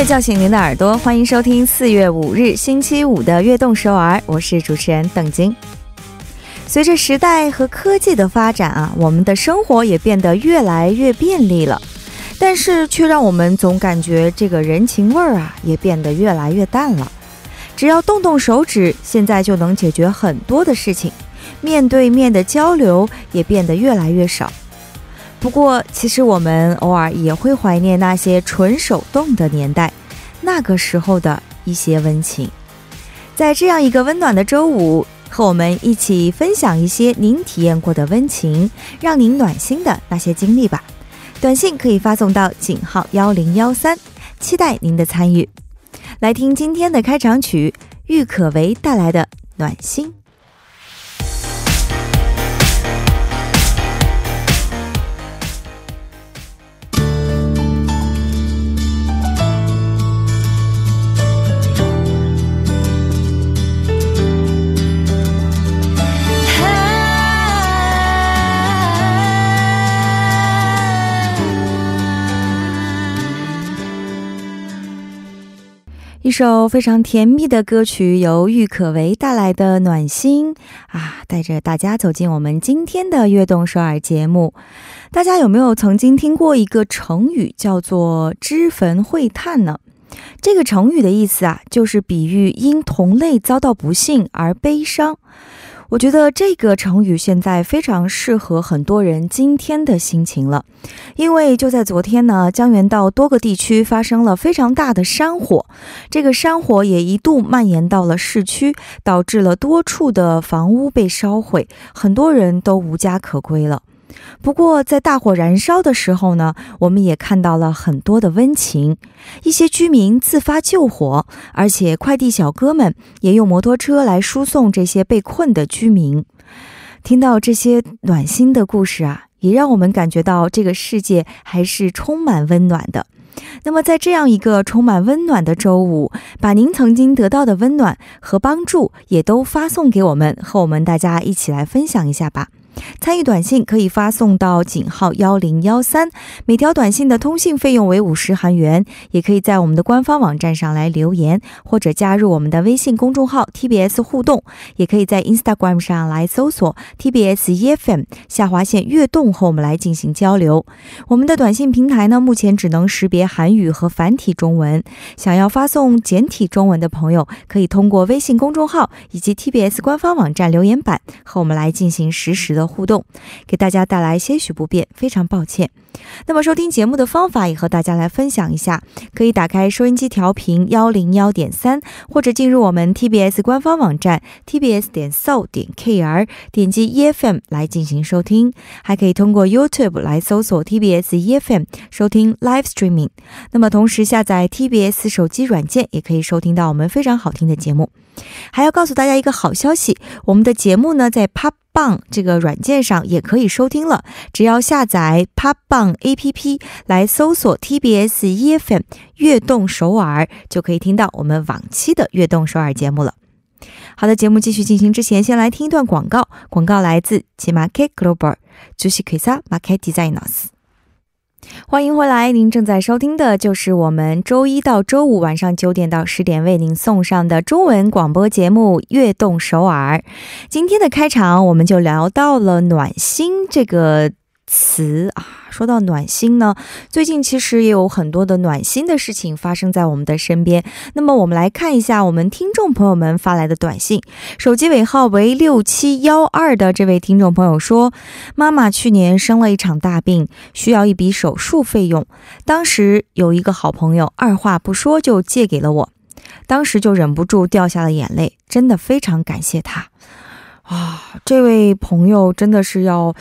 乐叫醒您的耳朵，欢迎收听四月五日星期五的《悦动首尔》，我是主持人邓晶。随着时代和科技的发展啊，我们的生活也变得越来越便利了，但是却让我们总感觉这个人情味儿啊也变得越来越淡了。只要动动手指，现在就能解决很多的事情，面对面的交流也变得越来越少。不过，其实我们偶尔也会怀念那些纯手动的年代，那个时候的一些温情。在这样一个温暖的周五，和我们一起分享一些您体验过的温情，让您暖心的那些经历吧。短信可以发送到井号幺零幺三，期待您的参与。来听今天的开场曲，郁可唯带来的《暖心》。一首非常甜蜜的歌曲，由郁可唯带来的《暖心》啊，带着大家走进我们今天的《悦动首尔》节目。大家有没有曾经听过一个成语，叫做“脂粉会叹”呢？这个成语的意思啊，就是比喻因同类遭到不幸而悲伤。我觉得这个成语现在非常适合很多人今天的心情了，因为就在昨天呢，江原道多个地区发生了非常大的山火，这个山火也一度蔓延到了市区，导致了多处的房屋被烧毁，很多人都无家可归了。不过，在大火燃烧的时候呢，我们也看到了很多的温情。一些居民自发救火，而且快递小哥们也用摩托车来输送这些被困的居民。听到这些暖心的故事啊，也让我们感觉到这个世界还是充满温暖的。那么，在这样一个充满温暖的周五，把您曾经得到的温暖和帮助也都发送给我们，和我们大家一起来分享一下吧。参与短信可以发送到井号幺零幺三，每条短信的通信费用为五十韩元。也可以在我们的官方网站上来留言，或者加入我们的微信公众号 TBS 互动。也可以在 Instagram 上来搜索 TBS EFM 下划线悦动和我们来进行交流。我们的短信平台呢，目前只能识别韩语和繁体中文。想要发送简体中文的朋友，可以通过微信公众号以及 TBS 官方网站留言板和我们来进行实时的。互动，给大家带来些许不便，非常抱歉。那么收听节目的方法也和大家来分享一下，可以打开收音机调频幺零幺点三，或者进入我们 TBS 官方网站 tbs 点 so 点 kr，点击 EFM 来进行收听。还可以通过 YouTube 来搜索 TBS EFM 收听 Live Streaming。那么同时下载 TBS 手机软件，也可以收听到我们非常好听的节目。还要告诉大家一个好消息，我们的节目呢在 Pop。棒这个软件上也可以收听了，只要下载 Pop 棒 A P P 来搜索 T B S E F M 悦动首尔，就可以听到我们往期的悦动首尔节目了。好的，节目继续进行之前，先来听一段广告。广告来自 Market Global，主席 Kisa Market Designers。欢迎回来，您正在收听的就是我们周一到周五晚上九点到十点为您送上的中文广播节目《悦动首尔》。今天的开场，我们就聊到了“暖心”这个。词啊，说到暖心呢，最近其实也有很多的暖心的事情发生在我们的身边。那么我们来看一下我们听众朋友们发来的短信，手机尾号为六七幺二的这位听众朋友说，妈妈去年生了一场大病，需要一笔手术费用，当时有一个好朋友二话不说就借给了我，当时就忍不住掉下了眼泪，真的非常感谢他啊！这位朋友真的是要。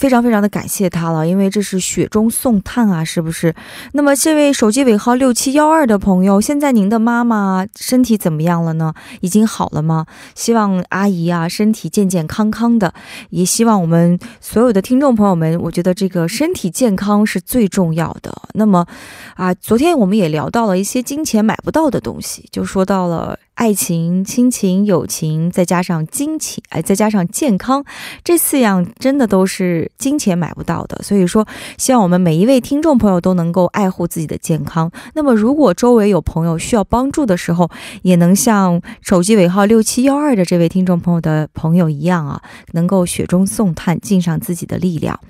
非常非常的感谢他了，因为这是雪中送炭啊，是不是？那么这位手机尾号六七幺二的朋友，现在您的妈妈身体怎么样了呢？已经好了吗？希望阿姨啊身体健健康康的，也希望我们所有的听众朋友们，我觉得这个身体健康是最重要的。那么啊，昨天我们也聊到了一些金钱买不到的东西，就说到了。爱情、亲情、友情，再加上金钱，哎，再加上健康，这四样真的都是金钱买不到的。所以说，希望我们每一位听众朋友都能够爱护自己的健康。那么，如果周围有朋友需要帮助的时候，也能像手机尾号六七幺二的这位听众朋友的朋友一样啊，能够雪中送炭，尽上自己的力量。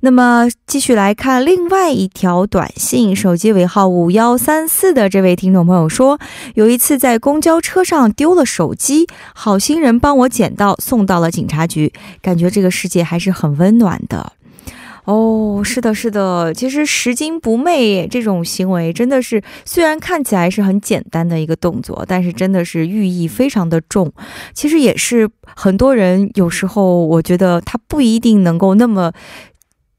那么，继续来看另外一条短信，手机尾号五幺三四的这位听众朋友说，有一次在公交车上丢了手机，好心人帮我捡到，送到了警察局，感觉这个世界还是很温暖的。哦，是的，是的，其实拾金不昧这种行为真的是，虽然看起来是很简单的一个动作，但是真的是寓意非常的重。其实也是很多人有时候，我觉得他不一定能够那么。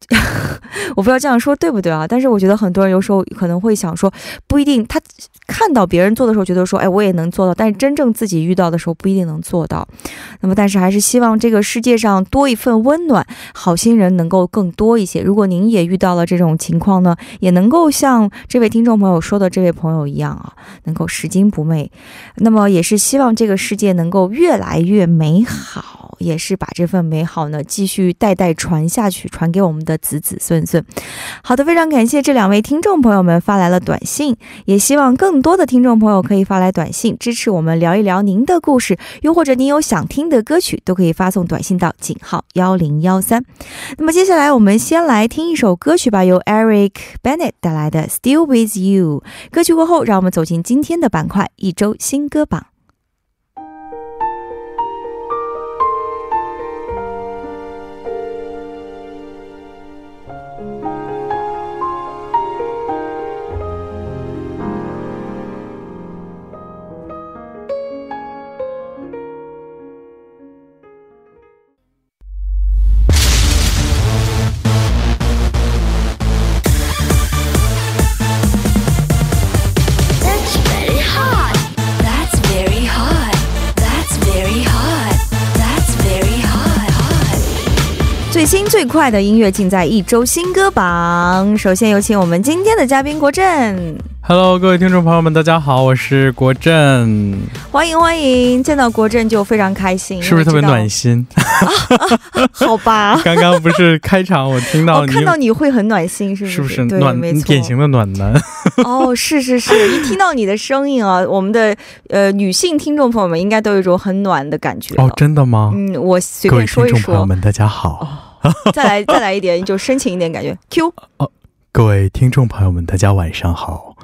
我不知道这样说对不对啊？但是我觉得很多人有时候可能会想说，不一定他看到别人做的时候，觉得说，哎，我也能做到。但是真正自己遇到的时候，不一定能做到。那么，但是还是希望这个世界上多一份温暖，好心人能够更多一些。如果您也遇到了这种情况呢，也能够像这位听众朋友说的这位朋友一样啊，能够拾金不昧。那么，也是希望这个世界能够越来越美好，也是把这份美好呢继续代代传下去，传给我们的。子子孙孙，好的，非常感谢这两位听众朋友们发来了短信，也希望更多的听众朋友可以发来短信支持我们聊一聊您的故事，又或者您有想听的歌曲，都可以发送短信到井号幺零幺三。那么接下来我们先来听一首歌曲吧，由 Eric Bennett 带来的《Still with You》。歌曲过后，让我们走进今天的板块——一周新歌榜。最快的音乐尽在一周新歌榜。首先有请我们今天的嘉宾国振。Hello，各位听众朋友们，大家好，我是国振，欢迎欢迎，见到国振就非常开心，是不是特别暖心？好吧，刚刚不是开场，我听到你看到你会很暖心，是不是？是不是暖？典型的暖男。哦，是是是，一听到你的声音啊，我们的呃女性听众朋友们应该都有一种很暖的感觉。哦，真的吗？嗯，我随便说一说。各位听众朋友们，大家好。再来再来一点，就深情一点感觉。Q 哦，各位听众朋友们，大家晚上好。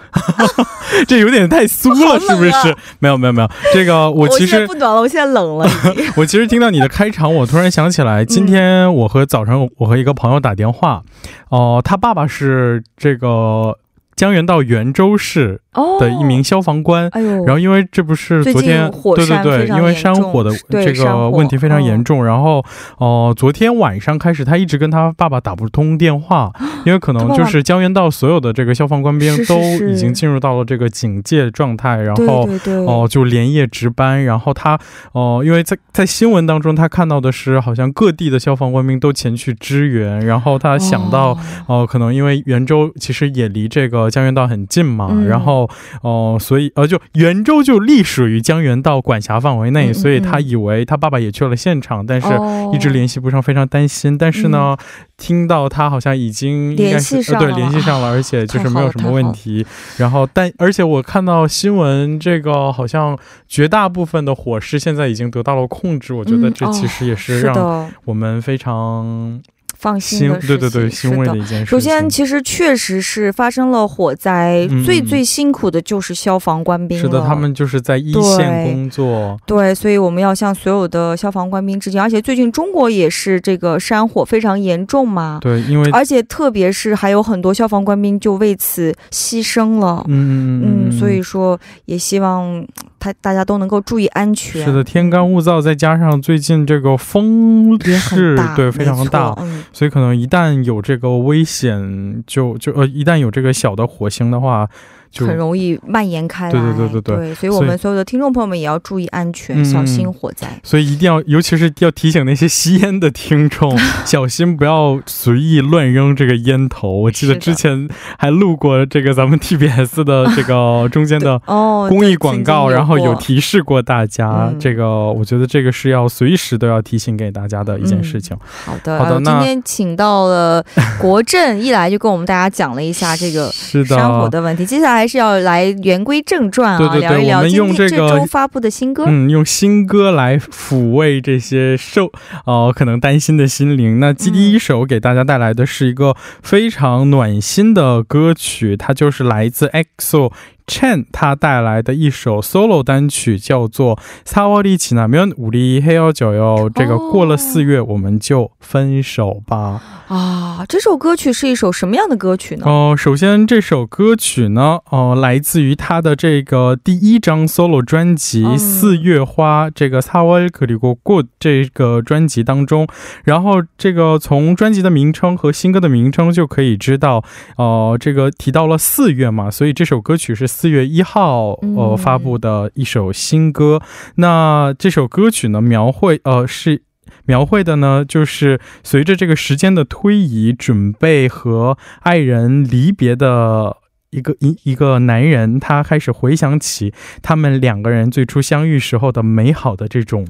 这有点太酥了，是不是？没有没有没有，这个我其实不暖了，我现在冷了。我其实听到你的开场，我突然想起来，今天我和早上我和一个朋友打电话，哦，他爸爸是这个。江原道元州市的一名消防官，然后因为这不是昨天，对对对，因为山火的这个问题非常严重，然后哦，昨天晚上开始他一直跟他爸爸打不通电话，因为可能就是江原道所有的这个消防官兵都已经进入到了这个警戒状态，然后哦就连夜值班，然后他哦因为在在新闻当中他看到的是好像各地的消防官兵都前去支援，然后他想到哦可能因为元州其实也离这个。江原道很近嘛，然后哦，所以呃，就元州就隶属于江原道管辖范围内，所以他以为他爸爸也去了现场，但是一直联系不上，非常担心。但是呢，听到他好像已经联系上呃，对，联系上了，而且就是没有什么问题。然后，但而且我看到新闻，这个好像绝大部分的火势现在已经得到了控制。我觉得这其实也是让我们非常。放心的对对对，欣慰的一件事。首先，其实确实是发生了火灾，最最辛苦的就是消防官兵。是的，他们就是在一线工作。对，所以我们要向所有的消防官兵致敬。而且最近中国也是这个山火非常严重嘛。对，因为而且特别是还有很多消防官兵就为此牺牲了。嗯嗯嗯。所以说，也希望他大家都能够注意安全。是的，天干物燥，再加上最近这个风势对非常大。所以可能一旦有这个危险，就就呃，一旦有这个小的火星的话。就很容易蔓延开来。对对对对对，所以我们所有的听众朋友们也要注意安全，小心火灾。所以一定要，尤其是要提醒那些吸烟的听众，小心不要随意乱扔这个烟头。我记得之前还录过这个咱们 TBS 的这个中间的 哦公益广告，然后有提示过大家。这个我觉得这个是要随时都要提醒给大家的一件事情。好的，好的。今天请到了国政，一来就跟我们大家讲了一下这个山火的问题。接下来是要来言归正传啊，聊一聊今天这周发布的新歌。嗯，用新歌来抚慰这些受呃可能担心的心灵。那第一首给大家带来的是一个非常暖心的歌曲，它就是来自 EXO。Chen 他带来的一首 solo 单曲叫做《사월이지나면우리헤어져 요》，这个过了四月我们就分手吧。 啊，这首歌曲是一首什么样的歌曲呢？哦，首先这首歌曲呢，哦，来自于他的这个第一张 solo 专辑《四月花》这个사월그리고 Good 这个专辑当中，然后这个从专辑的名称和新歌的名称就可以知道，哦，这个提到了四月嘛，所以这首歌曲是。四月一号，呃，发布的一首新歌。那这首歌曲呢，描绘，呃，是 描绘的呢，就是随着这个时间的推移，准备和爱人离别的。一个一一个男人，他开始回想起他们两个人最初相遇时候的美好的这种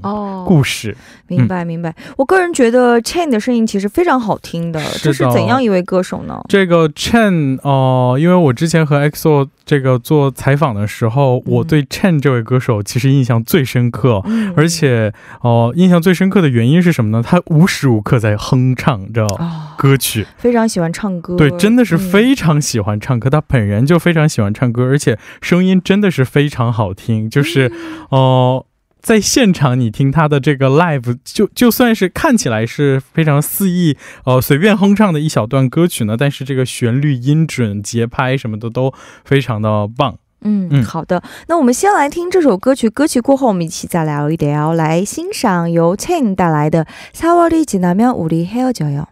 故事。明白明白。我个人觉得 Chen 的声音其实非常好听的。这是怎样一位歌手呢？这个 Chen 哦，因为我之前和 EXO 这个做采访的时候，我对 Chen 这位歌手其实印象最深刻。而且哦，印象最深刻的原因是什么呢？他无时无刻在哼唱着歌曲，非常喜欢唱歌。对，真的是非常喜欢唱歌。他本人。人就非常喜欢唱歌，而且声音真的是非常好听。就是，哦，在现场你听他的这个 live，就就算是看起来是非常肆意，呃，随便哼唱的一小段歌曲呢，但是这个旋律、音准、节拍什么的都非常的棒。嗯嗯，好的。那我们先来听这首歌曲，歌曲过后我们一起再聊一聊，来欣赏由 Chain 带来的《사월이지나면우리헤어져 요》。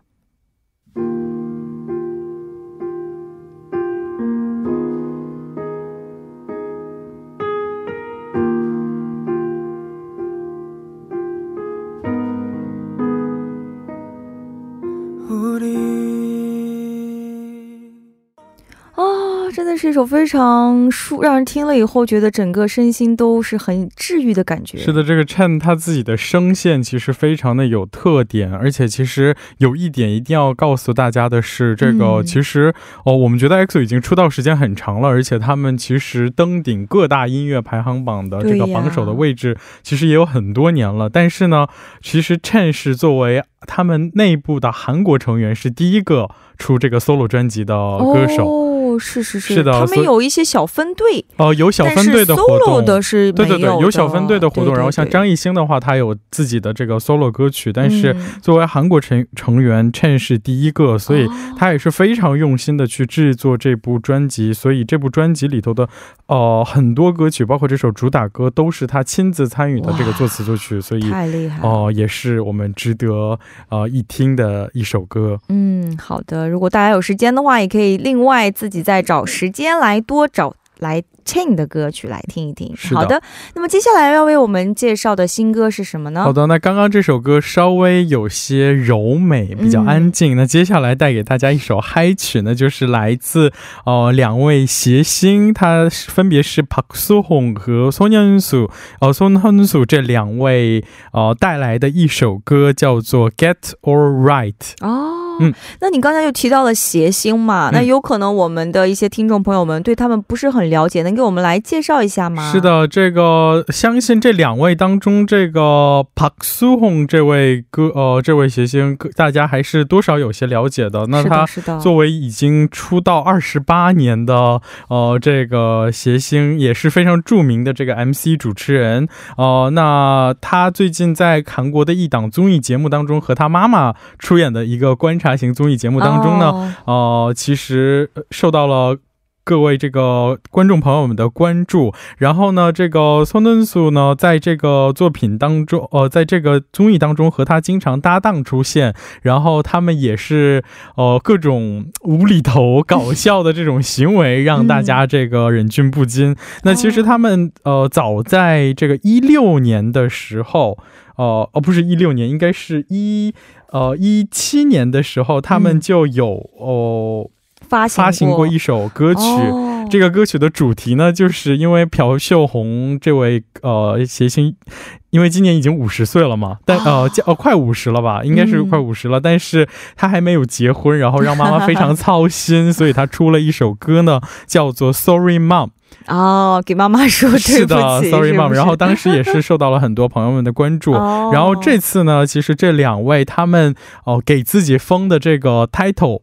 的是一首非常舒，让人听了以后觉得整个身心都是很治愈的感觉。是的，这个 Chen 他自己的声线其实非常的有特点，而且其实有一点一定要告诉大家的是，这个其实哦，我们觉得 EXO 已经出道时间很长了，而且他们其实登顶各大音乐排行榜的这个榜首的位置其实也有很多年了。但是呢，其实 Chen 是作为他们内部的韩国成员是第一个出这个 solo 专辑的歌手。是是是，是的，他们有一些小分队哦，有小分队的活动的是对对对，有小分队的活动。然后像张艺兴的话，他有自己的这个 solo 歌曲，但是作为韩国成成员，Chen 是第一个，所以他也是非常用心的去制作这部专辑。所以这部专辑里头的呃很多歌曲，包括这首主打歌，都是他亲自参与的这个作词作曲，所以太厉害哦，也是我们值得呃一听的一首歌。嗯，好的，如果大家有时间的话，也可以另外自己。再找时间来多找来 Chain 的歌曲来听一听。好的，那么接下来要为我们介绍的新歌是什么呢？好的，那刚刚这首歌稍微有些柔美，比较安静。那接下来带给大家一首嗨曲呢，就是来自哦两位谐星，他分别是 Park Soo Hong 和 Son Hyun Soo，哦 Son Hyun Soo 这两位哦带来的一首歌叫做 Get All Right。哦。嗯，那你刚才又提到了谐星嘛？那有可能我们的一些听众朋友们对他们不是很了解，能给我们来介绍一下吗？是的，这个相信这两位当中，这个 Park Soo Hong 这位歌呃这位谐星，大家还是多少有些了解的。那他作为已经出道二十八年的呃这个谐星，也是非常著名的这个 MC 主持人呃，那他最近在韩国的一档综艺节目当中，和他妈妈出演的一个观。查型综艺节目当中呢，呃，其实受到了各位这个观众朋友们的关注。然后呢，这个宋敦素呢，在这个作品当中，呃，在这个综艺当中和他经常搭档出现，然后他们也是呃各种无厘头搞笑的这种行为，让大家这个忍俊不禁。那其实他们呃早在这个一六年的时候，呃哦不是一六年，应该是一。呃，一七年的时候，他们就有哦发发行过一首歌曲。这个歌曲的主题呢，就是因为朴秀红这位呃谐星，因为今年已经五十岁了嘛，但呃呃快五十了吧，应该是快五十了，但是他还没有结婚，然后让妈妈非常操心，所以他出了一首歌呢，叫做《Sorry Mom》。哦，给妈妈说对不起。是的，Sorry Mom。然后当时也是受到了很多朋友们的关注。然后这次呢，其实这两位他们哦给自己封的这个 title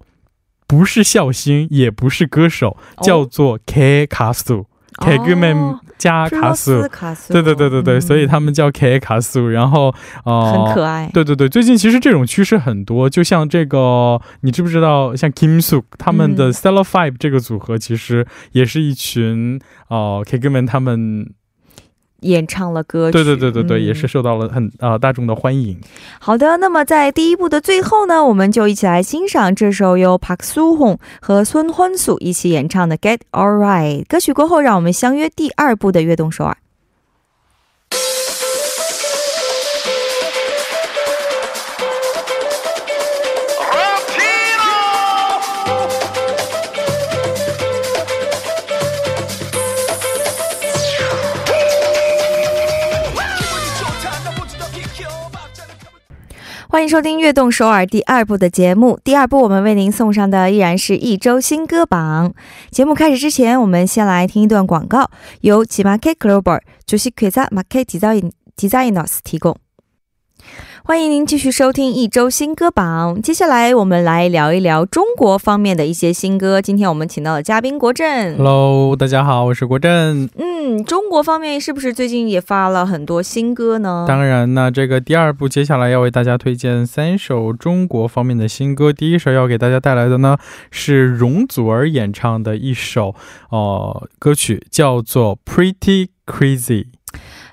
不是笑星，也不是歌手，叫做 K 卡苏。K 歌们加卡苏，对对对对对，所以他们叫 K 卡苏，然后呃，很可爱。对对对，最近其实这种趋势很多，就像这个，你知不知道？像 Kim Soo 他们的 Stellar Five 这个组合，其实也是一群哦 K 歌们他们。演唱了歌曲，对对对对对，也是受到了很呃大众的欢迎。好的，那么在第一部的最后呢，我们就一起来欣赏这首由 Park Soo Hong 和孙欢素一起演唱的《Get Alright》歌曲。过后，让我们相约第二部的《悦动首尔》。欢迎收听《悦动首尔》第二部的节目。第二部我们为您送上的依然是一周新歌榜。节目开始之前，我们先来听一段广告，由 G Market Global 主席 Kiza Market Design Designers 提供。欢迎您继续收听一周新歌榜。接下来我们来聊一聊中国方面的一些新歌。今天我们请到了嘉宾国振。Hello，大家好，我是国振。嗯，中国方面是不是最近也发了很多新歌呢？当然，那这个第二部接下来要为大家推荐三首中国方面的新歌。第一首要给大家带来的呢是容祖儿演唱的一首呃歌曲，叫做《Pretty Crazy》。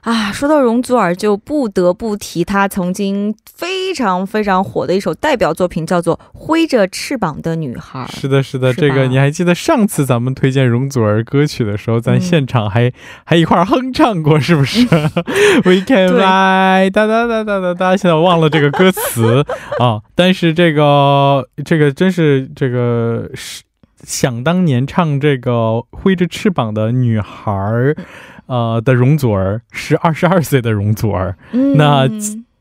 啊，说到容祖儿，就不得不提她曾经非常非常火的一首代表作品，叫做《挥着翅膀的女孩》。是的，是的，这个你还记得上次咱们推荐容祖儿歌曲的时候，咱现场还还一块哼唱过，是不是？We can fly，哒哒哒哒哒哒。现在忘了这个歌词啊，但是这个这个真是这个是想当年唱这个挥着翅膀的女孩。呃的容祖儿是二十二岁的容祖儿，那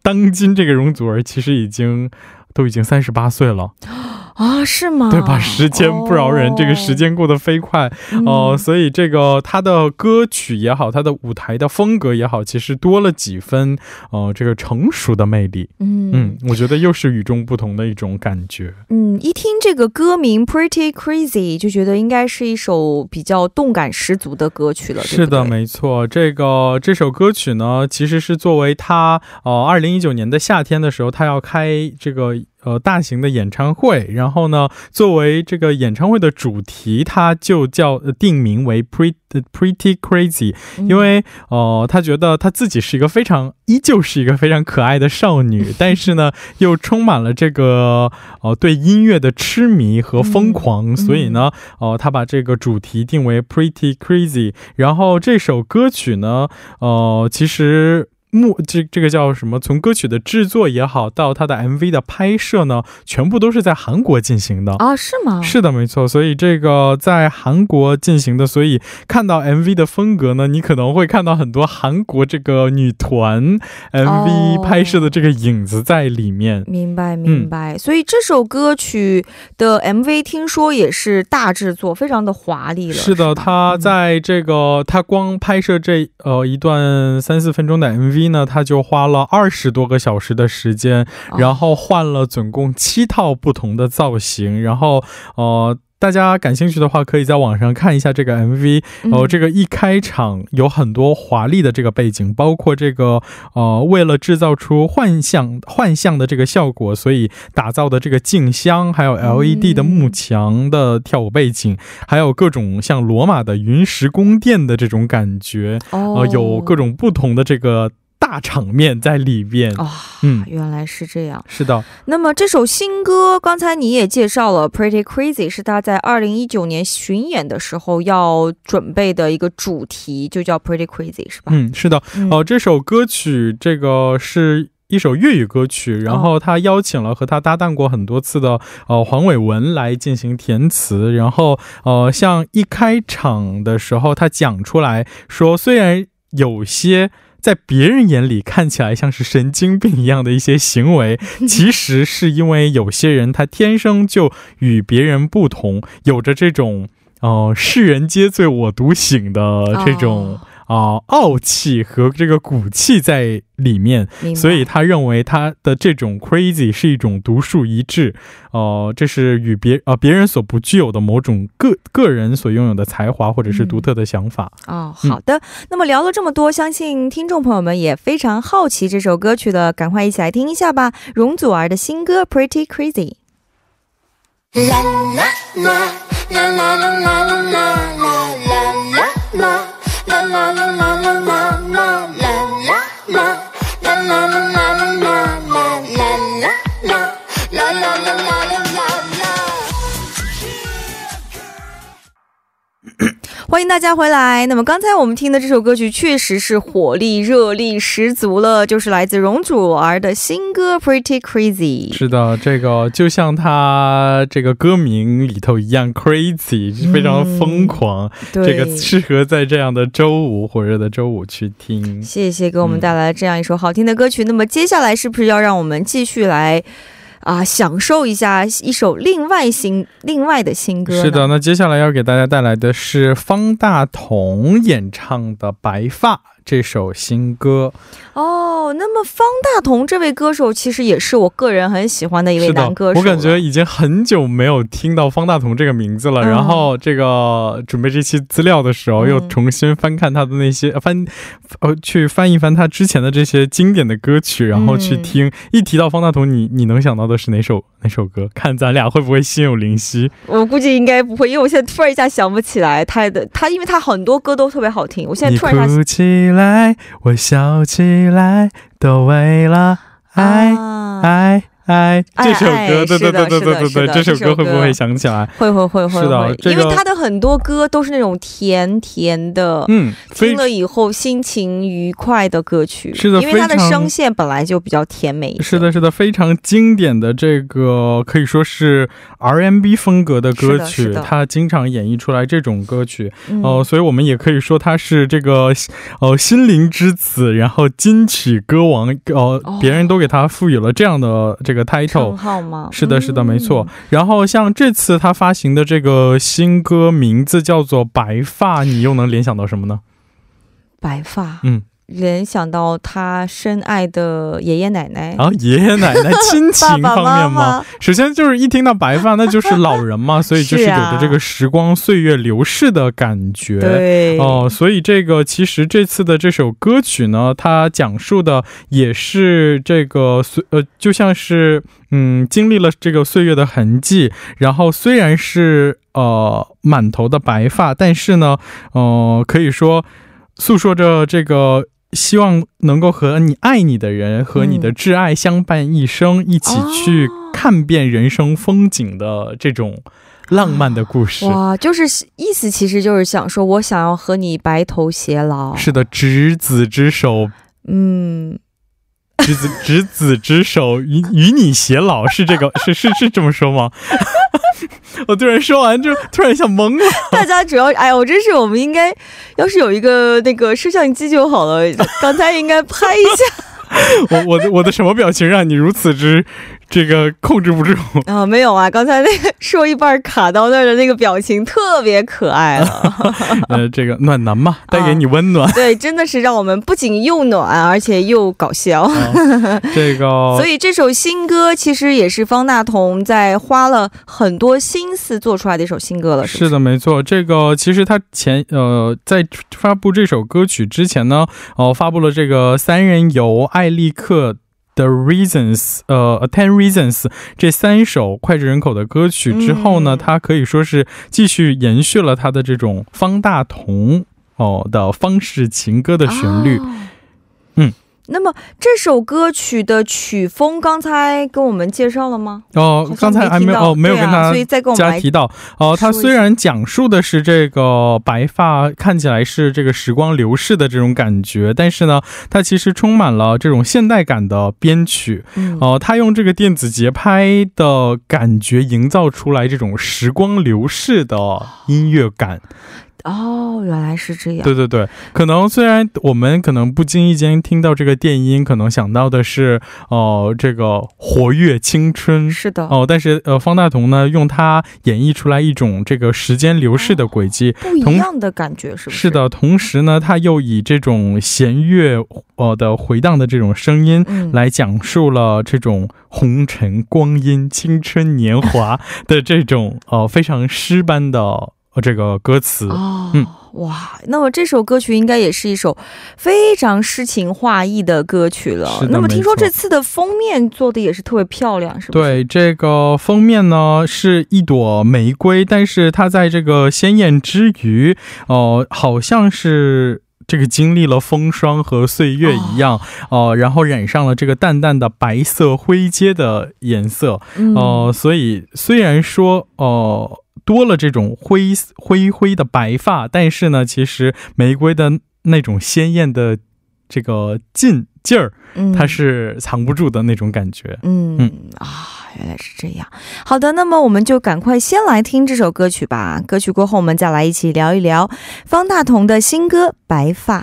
当今这个容祖儿其实已经都已经三十八岁了。啊，是吗？对吧？时间不饶人，这个时间过得飞快哦，所以这个他的歌曲也好，他的舞台的风格也好，其实多了几分呃这个成熟的魅力。嗯嗯，我觉得又是与众不同的一种感觉。嗯，一听这个歌名《Pretty Crazy》，就觉得应该是一首比较动感十足的歌曲了。是的，没错。这个这首歌曲呢，其实是作为他呃二零一九年的夏天的时候，他要开这个。呃，大型的演唱会，然后呢，作为这个演唱会的主题，它就叫定名为 Pretty Pretty Crazy，因为呃，他觉得他自己是一个非常，依旧是一个非常可爱的少女，但是呢，又充满了这个呃对音乐的痴迷和疯狂，所以呢，呃，他把这个主题定为 Pretty Crazy，然后这首歌曲呢，呃，其实。幕这这个叫什么？从歌曲的制作也好，到它的 MV 的拍摄呢，全部都是在韩国进行的啊？是吗？是的，没错。所以这个在韩国进行的，所以看到 MV 的风格呢，你可能会看到很多韩国这个女团 MV 拍摄的这个影子在里面。明白，明白。所以这首歌曲的 MV 听说也是大制作，非常的华丽了。是的，他在这个他光拍摄这呃一段三四分钟的 MV。呢，他就花了二十多个小时的时间，然后换了总共七套不同的造型，然后呃，大家感兴趣的话，可以在网上看一下这个 MV。哦，这个一开场有很多华丽的这个背景，包括这个呃，为了制造出幻象幻象的这个效果，所以打造的这个镜箱，还有 LED 的幕墙的跳舞背景，还有各种像罗马的云石宫殿的这种感觉。哦，有各种不同的这个。大场面在里边啊，嗯，原来是这样，是的。那么这首新歌，刚才你也介绍了，Pretty Crazy 是他在二零一九年巡演的时候要准备的一个主题，就叫 Pretty Crazy，是吧？嗯，是的。哦，这首歌曲这个是一首粤语歌曲，然后他邀请了和他搭档过很多次的呃黄伟文来进行填词，然后呃，像一开场的时候，他讲出来说，虽然有些。在别人眼里看起来像是神经病一样的一些行为，其实是因为有些人他天生就与别人不同，有着这种哦世人皆醉我独醒的这种。啊，傲气和这个骨气在里面，所以他认为他的这种 crazy 是一种独树一帜，哦，这是与别呃别人所不具有的某种个个人所拥有的才华或者是独特的想法。哦，好的，那么聊了这么多，相信听众朋友们也非常好奇这首歌曲的，赶快一起来听一下吧，容祖儿的新歌 Pretty Crazy。啦啦啦啦啦啦啦啦啦啦啦。啦啦欢迎大家回来。那么刚才我们听的这首歌曲确实是火力、热力十足了，就是来自容祖儿的新歌《Pretty Crazy》。是的，这个就像他这个歌名里头一样，Crazy 非常疯狂。这个适合在这样的周五火热的周五去听。谢谢给我们带来这样一首好听的歌曲。那么接下来是不是要让我们继续来？啊，享受一下一首另外新另外的新歌。是的，那接下来要给大家带来的是方大同演唱的《白发》。这首新歌哦，那么方大同这位歌手其实也是我个人很喜欢的一位男歌手。我感觉已经很久没有听到方大同这个名字了。然后这个准备这期资料的时候，又重新翻看他的那些翻呃，去翻一翻他之前的这些经典的歌曲，然后去听。一提到方大同，你你能想到的是哪首哪首歌？看咱俩会不会心有灵犀？我估计应该不会，因为我现在突然一下想不起来他的他，因为他很多歌都特别好听。我现在突然想。来，我笑起来，都为了爱爱。哎，这首歌，对对对对对对对，这首歌会不会想起来？会会会会，是的，因为他的很多歌都是那种甜甜的，嗯，听了以后心情愉快的歌曲。是的，因为他的声线本来就比较甜美。是的，是的，非常经典的这个可以说是 R&B 风格的歌曲，他经常演绎出来这种歌曲哦，所以我们也可以说他是这个哦心灵之子，然后金曲歌王哦，别人都给他赋予了这样的这。个 title 号吗？是的，是的，没错。然后像这次他发行的这个新歌，名字叫做《白发》，你又能联想到什么呢？白发，嗯。联想到他深爱的爷爷奶奶啊，爷爷奶奶 亲情方面吗？首先就是一听到白发，那就是老人嘛，所以就是有着这个时光岁月流逝的感觉。对哦，所以这个其实这次的这首歌曲呢，它讲述的也是这个岁呃，就像是嗯，经历了这个岁月的痕迹，然后虽然是呃满头的白发，但是呢，呃，可以说诉说着这个。希望能够和你爱你的人和你的挚爱相伴一生，一起去看遍人生风景的这种浪漫的故事。哇，就是意思其实就是想说，我想要和你白头偕老。是的，执子之手，嗯，执子执子之手与与你偕老，是这个是是是这么说吗？我突然说完就突然一下懵了。大家主要，哎呀，我真是，我们应该要是有一个那个摄像机就好了。刚才应该拍一下。我我的我的什么表情让你如此之这个控制不住 啊？没有啊，刚才那个说一半卡到那儿的那个表情特别可爱了。呃，这个暖男嘛，带给你温暖。对，真的是让我们不仅又暖，而且又搞笑。这个，所以这首新歌其实也是方大同在花了很多心思做出来的一首新歌了。是的，没错。这个其实他前呃在发布这首歌曲之前呢，哦发布了这个三人游艾利克。The Reasons，呃，Ten Reasons 这三首脍炙人口的歌曲之后呢，他可以说是继续延续了他的这种方大同哦的方式情歌的旋律，嗯。那么这首歌曲的曲风，刚才跟我们介绍了吗？哦，刚才还没有哦，没有跟他加提到。哦，他虽然讲述的是这个白发看起来是这个时光流逝的这种感觉，但是呢，它其实充满了这种现代感的编曲。哦，他用这个电子节拍的感觉营造出来这种时光流逝的音乐感。哦，原来是这样。对对对，可能虽然我们可能不经意间听到这个电音，可能想到的是哦，这个活跃青春。是的。哦，但是呃，方大同呢，用它演绎出来一种这个时间流逝的轨迹，不一样的感觉，是不是？是的。同时呢，他又以这种弦乐呃的回荡的这种声音，来讲述了这种红尘光阴、青春年华的这种呃非常诗般的。这个歌词哦，嗯，哇，那么这首歌曲应该也是一首非常诗情画意的歌曲了。那么听说这次的封面做的也是特别漂亮，是吧？对，这个封面呢是一朵玫瑰，但是它在这个鲜艳之余，哦，好像是这个经历了风霜和岁月一样，哦，然后染上了这个淡淡的白色灰阶的颜色，哦，所以虽然说，哦。多了这种灰灰灰的白发，但是呢，其实玫瑰的那种鲜艳的这个劲劲儿，它是藏不住的那种感觉。嗯嗯啊，原来是这样。好的，那么我们就赶快先来听这首歌曲吧。歌曲过后，我们再来一起聊一聊方大同的新歌《白发》。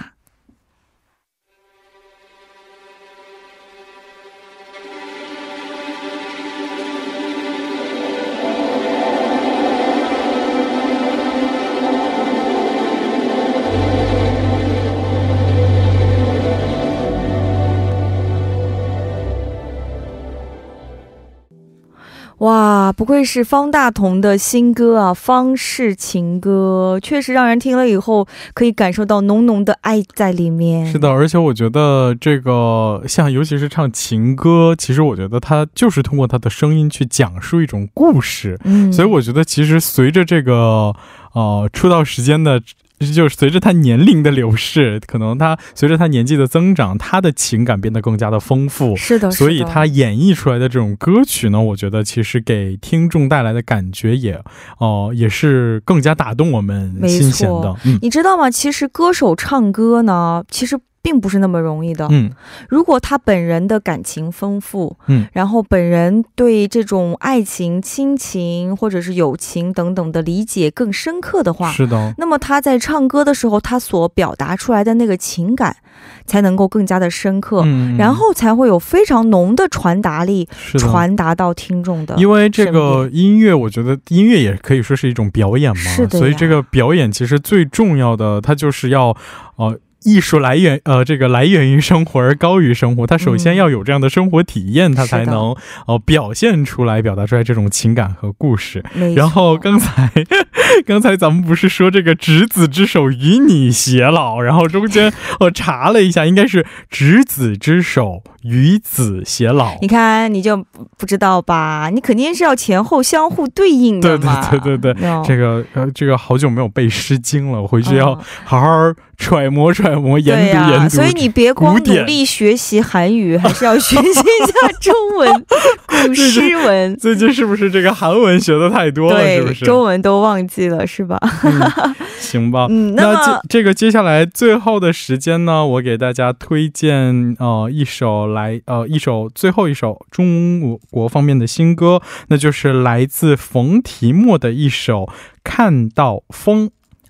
不愧是方大同的新歌啊，《方式情歌》确实让人听了以后可以感受到浓浓的爱在里面。是的，而且我觉得这个像，尤其是唱情歌，其实我觉得他就是通过他的声音去讲述一种故事。嗯，所以我觉得其实随着这个呃出道时间的。就是随着他年龄的流逝，可能他随着他年纪的增长，他的情感变得更加的丰富。是的，所以他演绎出来的这种歌曲呢，我觉得其实给听众带来的感觉也，哦，也是更加打动我们心弦的。你知道吗？其实歌手唱歌呢，其实。并不是那么容易的。嗯，如果他本人的感情丰富，嗯，然后本人对这种爱情、亲情或者是友情等等的理解更深刻的话，是的。那么他在唱歌的时候，他所表达出来的那个情感才能够更加的深刻，然后才会有非常浓的传达力，传达到听众的。因为这个音乐，我觉得音乐也可以说是一种表演嘛，是的。所以这个表演其实最重要的，它就是要，呃。艺术来源，呃，这个来源于生活而高于生活。他首先要有这样的生活体验，他才能哦表现出来、表达出来这种情感和故事。然后刚才，刚才咱们不是说这个执子之手与你偕老，然后中间 我查了一下，应该是执子之手。与子偕老，你看你就不知道吧？你肯定是要前后相互对应的嘛。对对对对对，这个呃，这个好久没有背《诗经》了，我回去要好好揣摩揣摩，研读研读。所以你别光努力学习韩语，还是要学习一下中文 古诗文。最近是不是这个韩文学的太多了？是不是中文都忘记了？是吧？行吧。嗯，那这个接下来最后的时间呢，我给大家推荐呃一首。来，呃，一首最后一首中国方面的新歌，那就是来自冯提莫的一首《看到风》。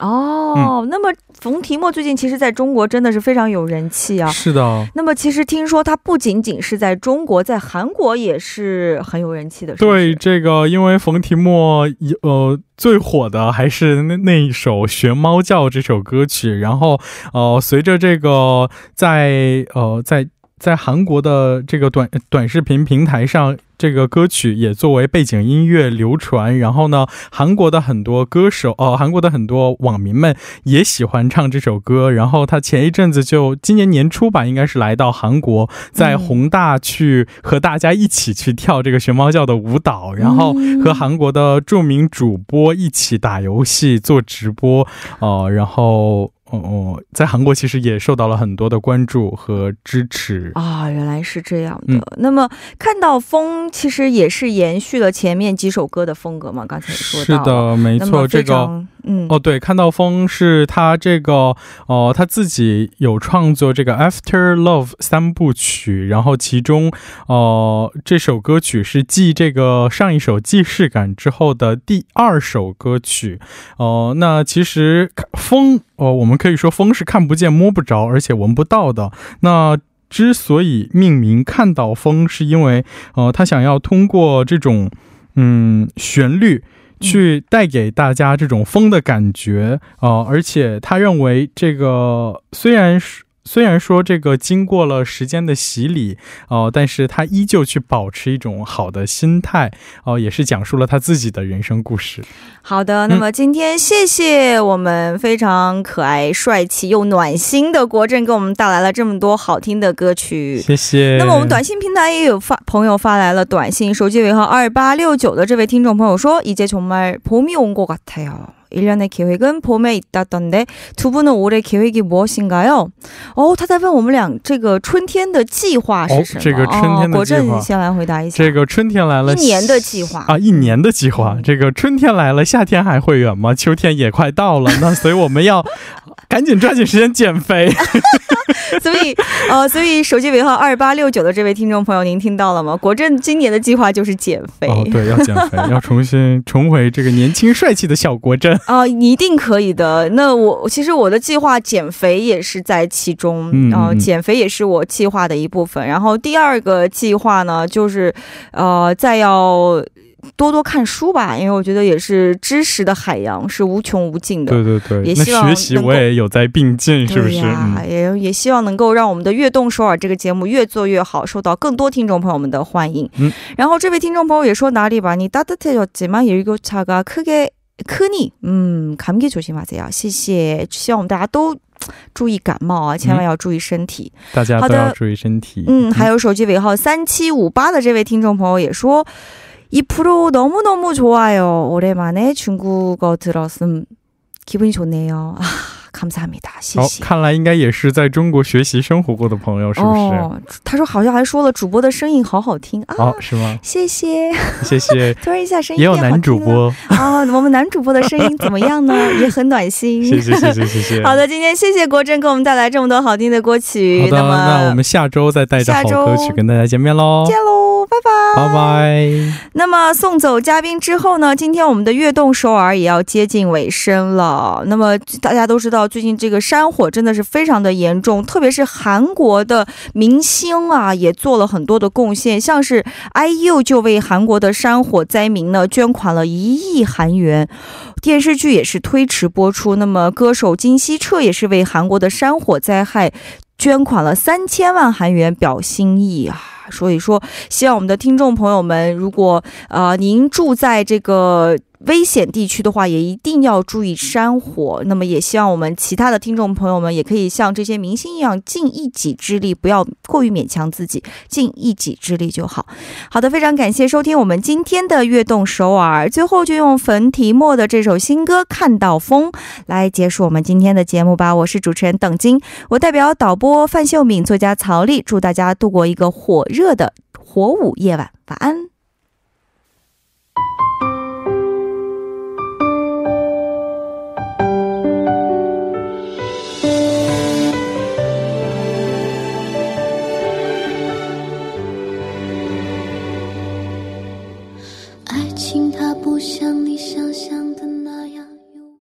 哦，那么冯提莫最近其实在中国真的是非常有人气啊。是的。那么其实听说他不仅仅是在中国，在韩国也是很有人气的。对，这个因为冯提莫呃最火的还是那那一首《学猫叫》这首歌曲，然后呃随着这个在呃在。在韩国的这个短短视频平台上，这个歌曲也作为背景音乐流传。然后呢，韩国的很多歌手哦，韩国的很多网民们也喜欢唱这首歌。然后他前一阵子就今年年初吧，应该是来到韩国，在宏大去和大家一起去跳这个学猫叫的舞蹈，然后和韩国的著名主播一起打游戏做直播哦，然后。哦哦，在韩国其实也受到了很多的关注和支持啊，原来是这样的。那么看到风，其实也是延续了前面几首歌的风格嘛？刚才说到是的，没错，这个。嗯哦，对，看到风是他这个哦，他自己有创作这个 After Love 三部曲，然后其中哦这首歌曲是继这个上一首既视感之后的第二首歌曲哦。那其实风哦，我们可以说风是看不见摸不着，而且闻不到的。那之所以命名看到风，是因为呃，他想要通过这种嗯旋律。去带给大家这种风的感觉啊，而且他认为这个虽然是。虽然说这个经过了时间的洗礼哦，但是他依旧去保持一种好的心态哦，也是讲述了他自己的人生故事。好的，那么今天谢谢我们非常可爱、帅气又暖心的国振，给我们带来了这么多好听的歌曲。谢谢。那么我们短信平台也有发朋友发来了短信，手机尾号二八六九的这位听众朋友说：“이제정말봄이온것같아요。” 1년의 계획은 봄에 있다던데 두 분은 올해 계획이 무엇인가요? 어, 他在问我们俩这个春天的计划。哦，这个春天来了，这个春天来了，夏天还会远吗？秋天也快到了，那所以我们要 赶紧抓紧时间减肥。所以，呃，所以手机尾号二八六九的这位听众朋友，您听到了吗？国振今年的计划就是减肥。哦，对，要减肥，要重新重回这个年轻帅气的小国振。啊，一定可以的。那我其实我的计划减肥也是在其中，然后减肥也是我计划的一部分。然后第二个计划呢，就是呃，再要。多多看书吧，因为我觉得也是知识的海洋，是无穷无尽的。对对对，也希望学习我也有在并进，是不是？也也希望能够让我们的《悦动首尔》这个节目越做越好，受到更多听众朋友们的欢迎。嗯，然后这位听众朋友也说哪里吧，你따뜻해졌지만열교차가크게크 니， 嗯，감기조심하세 요。 谢谢，希望我们大家都注意感冒啊，千万要注意身体。大家都要注意身体。嗯，还有手机尾号三七五八的这位听众朋友也说。 이 프로 너무너무 좋아요. 오랜만에 중국어 들었음 기분이 좋네요. 아, 감사합니다. 好，看来应该也是在中国学习生活过的朋友，是不是？哦，他说好像还说了主播的声音好好听啊，是吗？谢谢，谢谢。突然一下声音也有男主播啊，我们男主播的声音怎么样呢？也很暖心。谢谢，谢谢，谢谢。好的，今天谢谢国振给我们带来这么多好听的歌曲。好的，那我们下周再带着好歌曲跟大家见面喽。见喽。 拜拜拜拜。那么送走嘉宾之后呢？今天我们的悦动首尔也要接近尾声了。那么大家都知道，最近这个山火真的是非常的严重，特别是韩国的明星啊，也做了很多的贡献。像是 IU 就为韩国的山火灾民呢捐款了一亿韩元，电视剧也是推迟播出。那么歌手金希澈也是为韩国的山火灾害捐款了三千万韩元表心意啊。所以说，希望我们的听众朋友们，如果呃您住在这个。危险地区的话，也一定要注意山火。那么，也希望我们其他的听众朋友们也可以像这些明星一样，尽一己之力，不要过于勉强自己，尽一己之力就好。好的，非常感谢收听我们今天的悦动首尔。最后，就用冯提莫的这首新歌《看到风》来结束我们今天的节目吧。我是主持人邓晶，我代表导播范秀敏、作家曹丽，祝大家度过一个火热的火舞夜晚。晚安。像你想象。